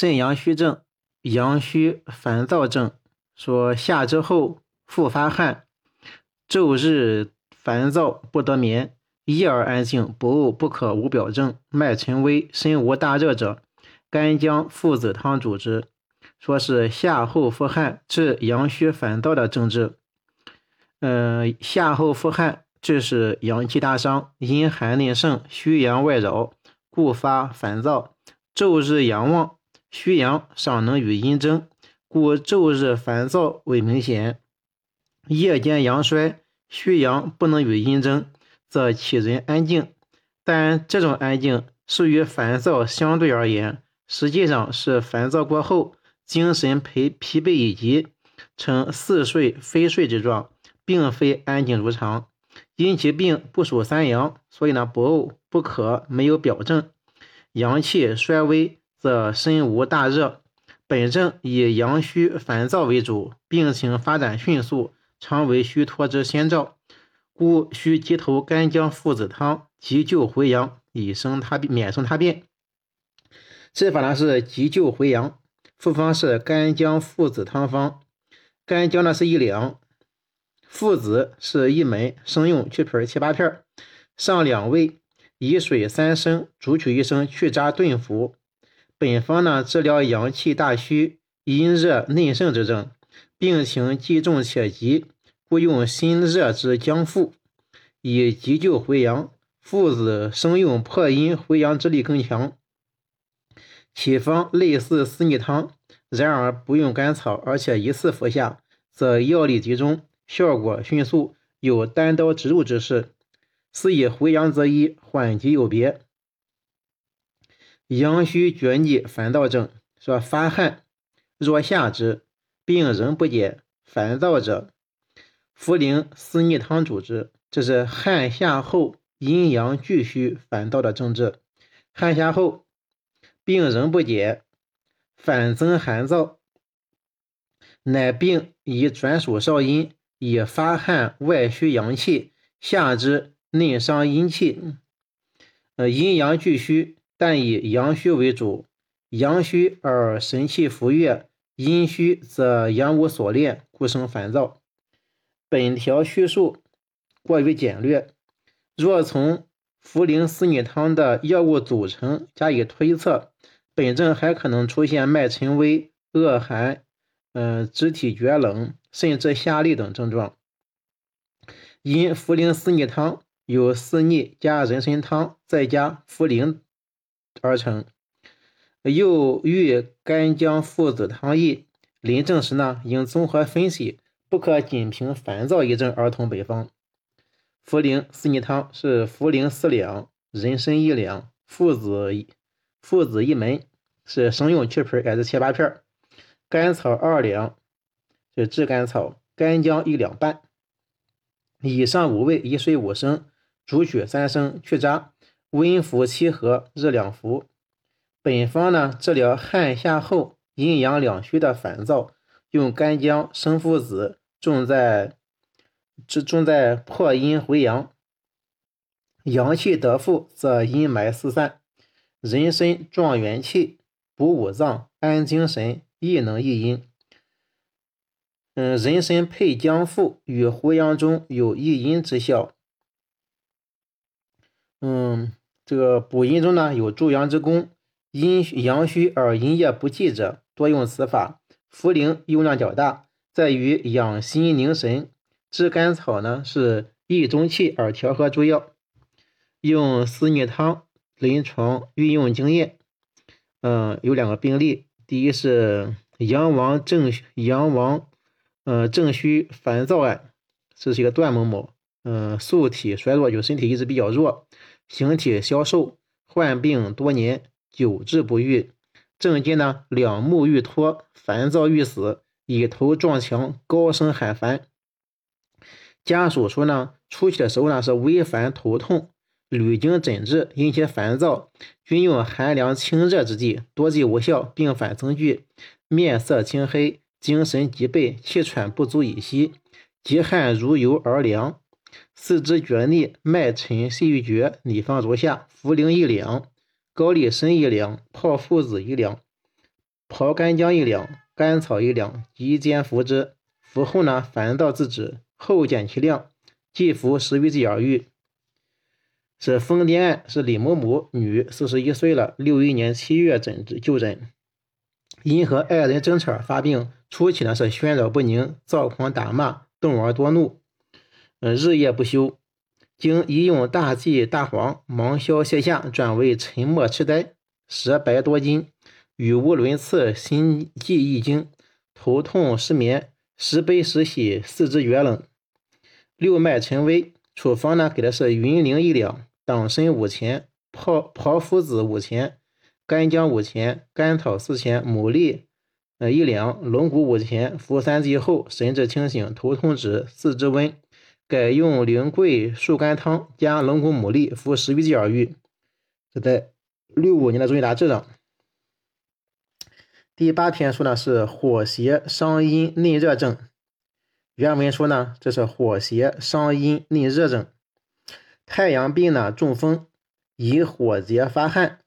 肾阳虚症，阳虚烦躁症，说下之后复发汗，昼日烦躁不得眠，夜而安静，不呕不可无表症，脉沉微，身无大热者，干姜附子汤主之。说是夏后复汗，治阳虚烦躁的症治。嗯，夏后复汗，这是阳气大伤，阴寒内盛，虚阳外扰，故发烦躁。昼日阳旺。虚阳尚能与阴争，故昼日烦躁为明显；夜间阳衰，虚阳不能与阴争，则其人安静。但这种安静是与烦躁相对而言，实际上是烦躁过后，精神疲疲惫以及，呈似睡非睡之状，并非安静如常。因其病不属三阳，所以呢不呕不渴，没有表症，阳气衰微。则身无大热，本症以阳虚烦躁为主，病情发展迅速，常为虚脱之先兆，故需急投干姜附子汤，急救回阳，以生他病免生他变。治法呢是急救回阳，复方是干姜附子汤方，干姜呢是一两，附子是一枚，生用去皮七八片，上两味，以水三升，煮取一升，去渣炖服。本方呢，治疗阳气大虚、阴热内盛之症，病情既重且急，故用辛热之姜附，以急救回阳。附子生用破阴回阳之力更强。其方类似四逆汤，然而不用甘草，而且一次服下，则药力集中，效果迅速，有单刀直入之势。是以回阳则医，缓急有别。阳虚厥逆烦躁症，说发汗，若下之，病仍不解，烦躁者，茯苓四逆汤主之。这是汗下后阴阳俱虚烦躁的症治。汗下后，病仍不解，反增寒燥，乃病已转属少阴，以发汗外虚阳气，下之内伤阴气，呃，阴阳俱虚。但以阳虚为主，阳虚而神气浮越，阴虚则阳无所恋，故生烦躁。本条叙述过于简略，若从茯苓四逆汤的药物组成加以推测，本症还可能出现脉沉微、恶寒、嗯肢体厥冷，甚至下痢等症状。因茯苓四逆汤有四逆加人参汤，再加茯苓。而成，又遇干姜附子汤意，临证时呢，应综合分析，不可仅凭烦躁一症而通北方。茯苓四逆汤是茯苓四两，人参一两，附子附子一枚，是生用去皮也是切八片，甘草二两，是炙甘草，干姜一两半。以上五味，一水五升，煮取三升，去渣。温服七合，日两服。本方呢，治疗汗下后阴阳两虚的烦躁，用干姜生附子，重在重重在破阴回阳。阳气得复，则阴霾四散，人参壮元气，补五脏，安精神，益能益阴。嗯，人参配姜附，与胡杨中有益阴之效。嗯。这个补阴中呢有助阳之功，阴阳虚而阴液不济者，多用此法。茯苓用量较大，在于养心宁神。炙甘草呢是益中气而调和诸药。用四逆汤临床运用经验，嗯，有两个病例。第一是阳王正阳王，呃正虚烦躁案，这是一个段某某，嗯，素体衰弱，就身体一直比较弱。形体消瘦，患病多年，久治不愈。症见呢，两目欲脱，烦躁欲死，以头撞墙，高声喊烦。家属说呢，初期的时候呢是微烦头痛，屡经诊治，因其烦躁，均用寒凉清热之剂，多剂无效，病反增剧，面色青黑，精神急备，气喘不足以息，极汗如油而凉。四肢厥逆，脉沉细欲绝。拟方如下：茯苓一两，高丽参一两，炮附子一两。炮干姜一两，甘草一两，及煎服之。服后呢，烦躁自止，后减其量，即服十余剂而愈。是疯癫案，是李某某，女，四十一岁了，六一年七月诊治就诊，因和爱人争吵发病，初期呢是喧扰不宁，躁狂打骂，动而多怒，嗯，日夜不休。经医用大剂大黄、芒硝泻下，转为沉默痴呆，舌白多津，语无伦次，心悸易惊，头痛失眠，时悲时喜，四肢厥冷，六脉沉微。处方呢给的是云苓一两。党参五钱，炮炮附子五钱，干姜五钱，甘草四钱，牡蛎呃一两，龙骨五钱。服三剂后，神志清醒，头痛止，四肢温。改用苓桂树甘汤加龙骨、牡蛎，服十余剂而愈。这在六五年的中医杂志上。第八篇说呢是火邪伤阴内热症。原文说呢，这是火邪伤阴内热症。太阳病呢，中风，以火结发汗，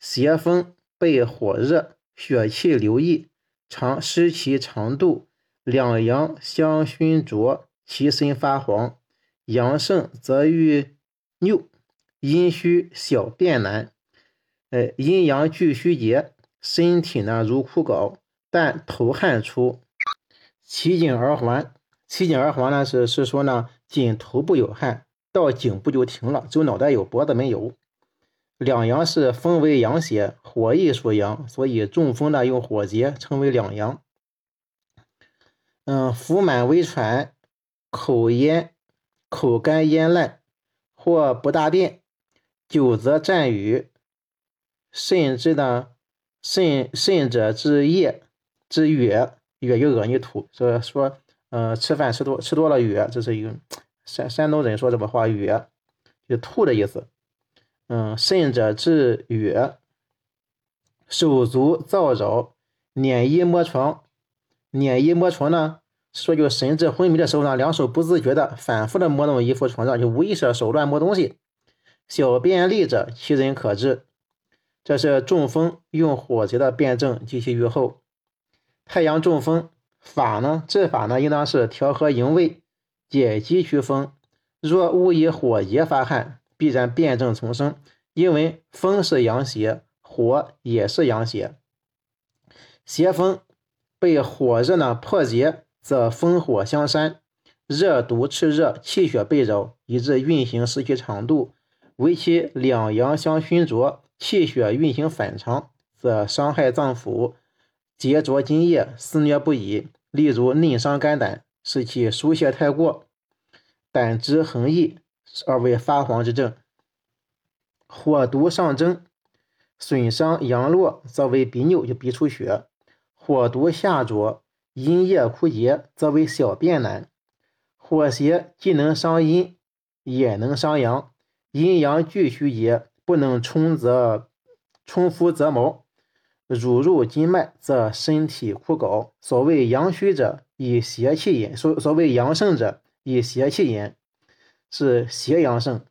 邪风被火热，血气流溢，常失其长度，两阳相熏灼，其身发黄，阳盛则欲拗，阴虚小便难。呃，阴阳俱虚竭，身体呢如枯槁，但头汗出，其颈而还。其颈而还呢，是是说呢，仅头部有汗。到颈部就停了，只有脑袋有，脖子没有。两阳是风为阳邪，火亦属阳，所以中风呢用火结称为两阳。嗯，腹满微喘，口咽口干咽烂，或不大便，久则战语，甚至呢甚甚者之夜之哕，哕就恶心吐，所以说呃吃饭吃多吃多了哕，这是一个。山山东人说这么话，哕就吐的意思。嗯，甚者治哕，手足燥扰，捻衣摸床。捻衣摸床呢，说就神志昏迷的时候呢，两手不自觉的反复的摸弄衣服床上，就无意识的手乱摸东西。小便利者，其人可治。这是中风用火结的辩证及其预后。太阳中风法呢，治法呢，应当是调和营卫。解肌祛风，若误以火结发汗，必然辩证丛生。因为风是阳邪，火也是阳邪。邪风被火热呢破结，则风火相煽，热毒炽热，气血被扰，以致运行失去长度。为其两阳相熏灼，气血运行反常，则伤害脏腑，结灼津液，肆虐不已。例如内伤肝胆。使其疏泄太过，胆汁横溢而为发黄之症。火毒上蒸，损伤阳络，则为鼻衄，就鼻出血；火毒下灼，阴液枯竭，则为小便难。火邪既能伤阴，也能伤阳，阴阳俱虚竭，不能充则充敷则毛，乳入筋脉，则身体枯槁。所谓阳虚者。以邪气引，所所谓阳盛者，以邪气引，是邪阳盛。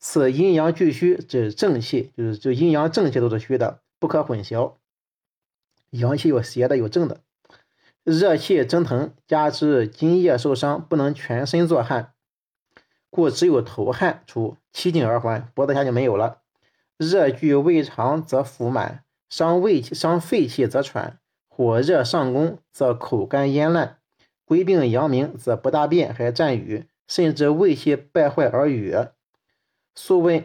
此阴阳俱虚指正气，就是就阴阳正气都是虚的，不可混淆。阳气有邪的，有正的。热气蒸腾，加之津液受伤，不能全身作汗，故只有头汗出，其颈而还，脖子下就没有了。热聚胃肠则腹满，伤胃伤肺气则喘。火热上攻，则口干咽烂；归病阳明，则不大便，还占雨，甚至胃气败坏而语。素问《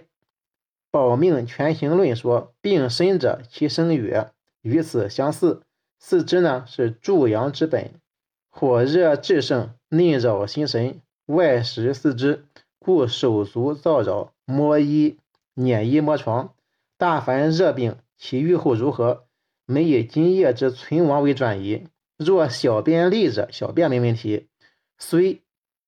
保命全行论》说：“病身者，其生哕，与此相似。四肢呢，是助阳之本。火热炽盛，内扰心神，外食四肢，故手足燥扰，摸衣、捻衣、摸床。大凡热病，其愈后如何？”每以津液之存亡为转移。若小便利者，小便没问题，虽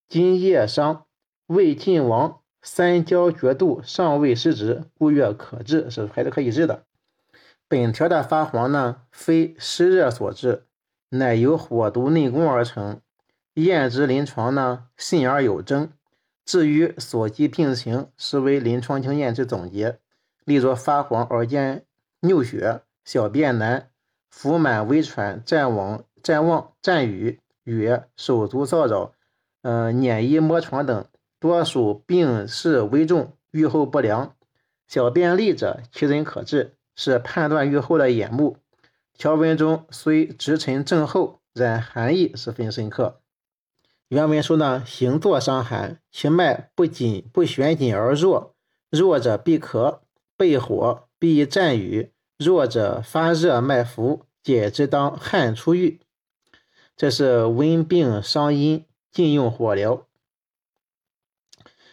津液伤，未尽亡，三焦厥度尚未失职，故曰可治，是还是可以治的。本条的发黄呢，非湿热所致，乃由火毒内攻而成。验之临床呢，信而有征。至于所及病情，实为临床经验之总结。例如发黄而见尿血。小便难，腹满微喘，战亡战妄战语，曰手足燥扰，嗯，捻衣摸床等，多属病势危重，愈后不良。小便利者，其人可治，是判断愈后的眼目。条文中虽直陈正厚，然含义十分深刻。原文说呢，行坐伤寒，其脉不紧不旋紧而弱，弱者必咳，背火必战语，弱者发热脉浮，解之当汗出浴。这是温病伤阴，禁用火疗。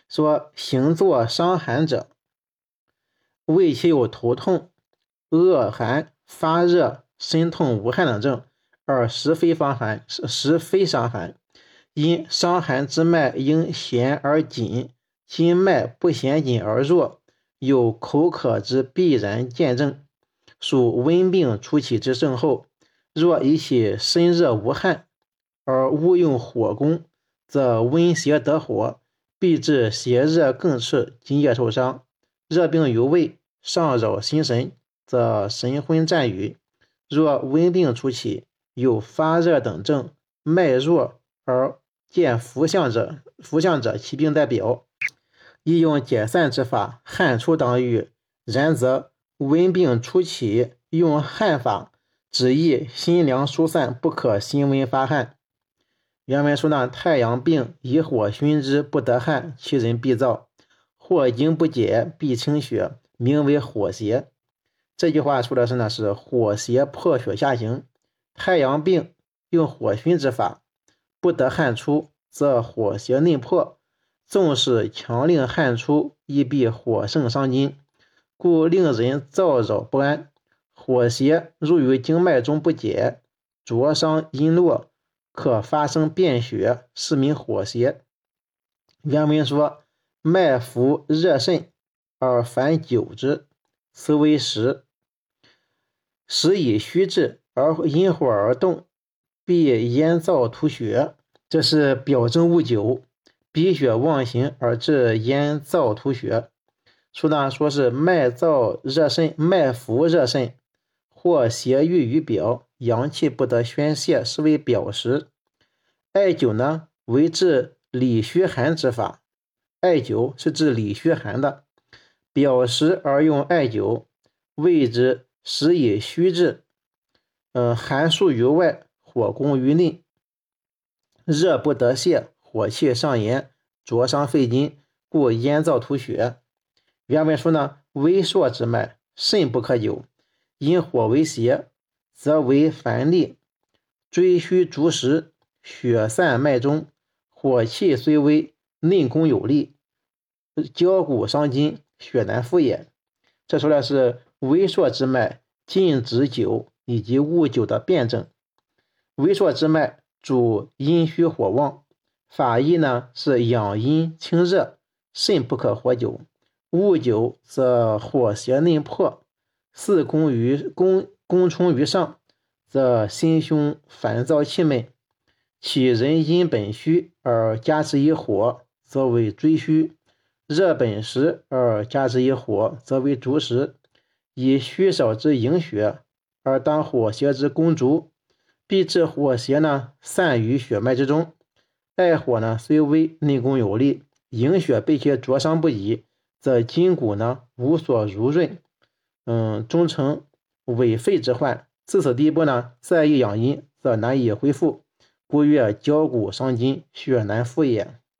说行坐伤寒者，为其有头痛、恶寒、发热、身痛无汗等症，而实非伤寒，实非伤寒。因伤寒之脉应弦而紧，其脉不弦紧而弱，有口渴之必然见证，属温病初期之症候。若以其身热无汗，而误用火攻，则温邪得火，必致邪热更炽，津液受伤。热病于胃，上扰心神，则神昏战语。若温病初期，有发热等症，脉弱而见浮象者，浮象者其病在表，宜用解散之法，汗出当愈。然则温病初期用汗法，只宜心凉疏散，不可心温发汗。原文说呢，太阳病以火熏之，不得汗，其人必燥；或经不解，必清血，名为火邪。这句话说的是呢，是火邪破血下行。太阳病用火熏之法。不得汗出，则火邪内破；纵使强令汗出，亦必火盛伤筋，故令人燥扰不安。火邪入于经脉中不解，灼伤阴络，可发生便血，是名火邪。原文说：“脉浮热甚，而烦久之，此为实。时以虚滞，而因火而动。”必咽燥吐血，这是表证勿久，鼻血妄行而致咽燥吐血。书呢，说是脉燥热甚，脉浮热甚，或邪郁于表，阳气不得宣泄，是为表实。艾灸呢，为治里虚寒之法。艾灸是治里虚寒的，表实而用艾灸，谓之实以虚治。嗯，寒数于外。火攻于内，热不得泄，火气上炎，灼伤肺经，故咽燥吐血。原文说呢，微硕之脉，肾不可久，因火为邪，则为烦利，追虚逐实，血散脉中，火气虽微，内功有力，焦骨伤筋，血难复也。这说的是微硕之脉禁止久以及勿久的辩证。微硕之脉主阴虚火旺，法医呢是养阴清热，肾不可活久，勿久则火邪内破，四攻于攻攻冲于上，则心胸烦躁气闷。其人因本虚而加之以火，则为追虚；热本实而加之以火，则为逐实。以虚少之营血，而当火邪之攻逐。必致火邪呢散于血脉之中，艾火呢虽微，内功有力，营血被其灼伤不已，则筋骨呢无所濡润，嗯，终成痿废之患。至此地步呢，再一养阴，则难以恢复，故曰焦骨伤筋，血难复也。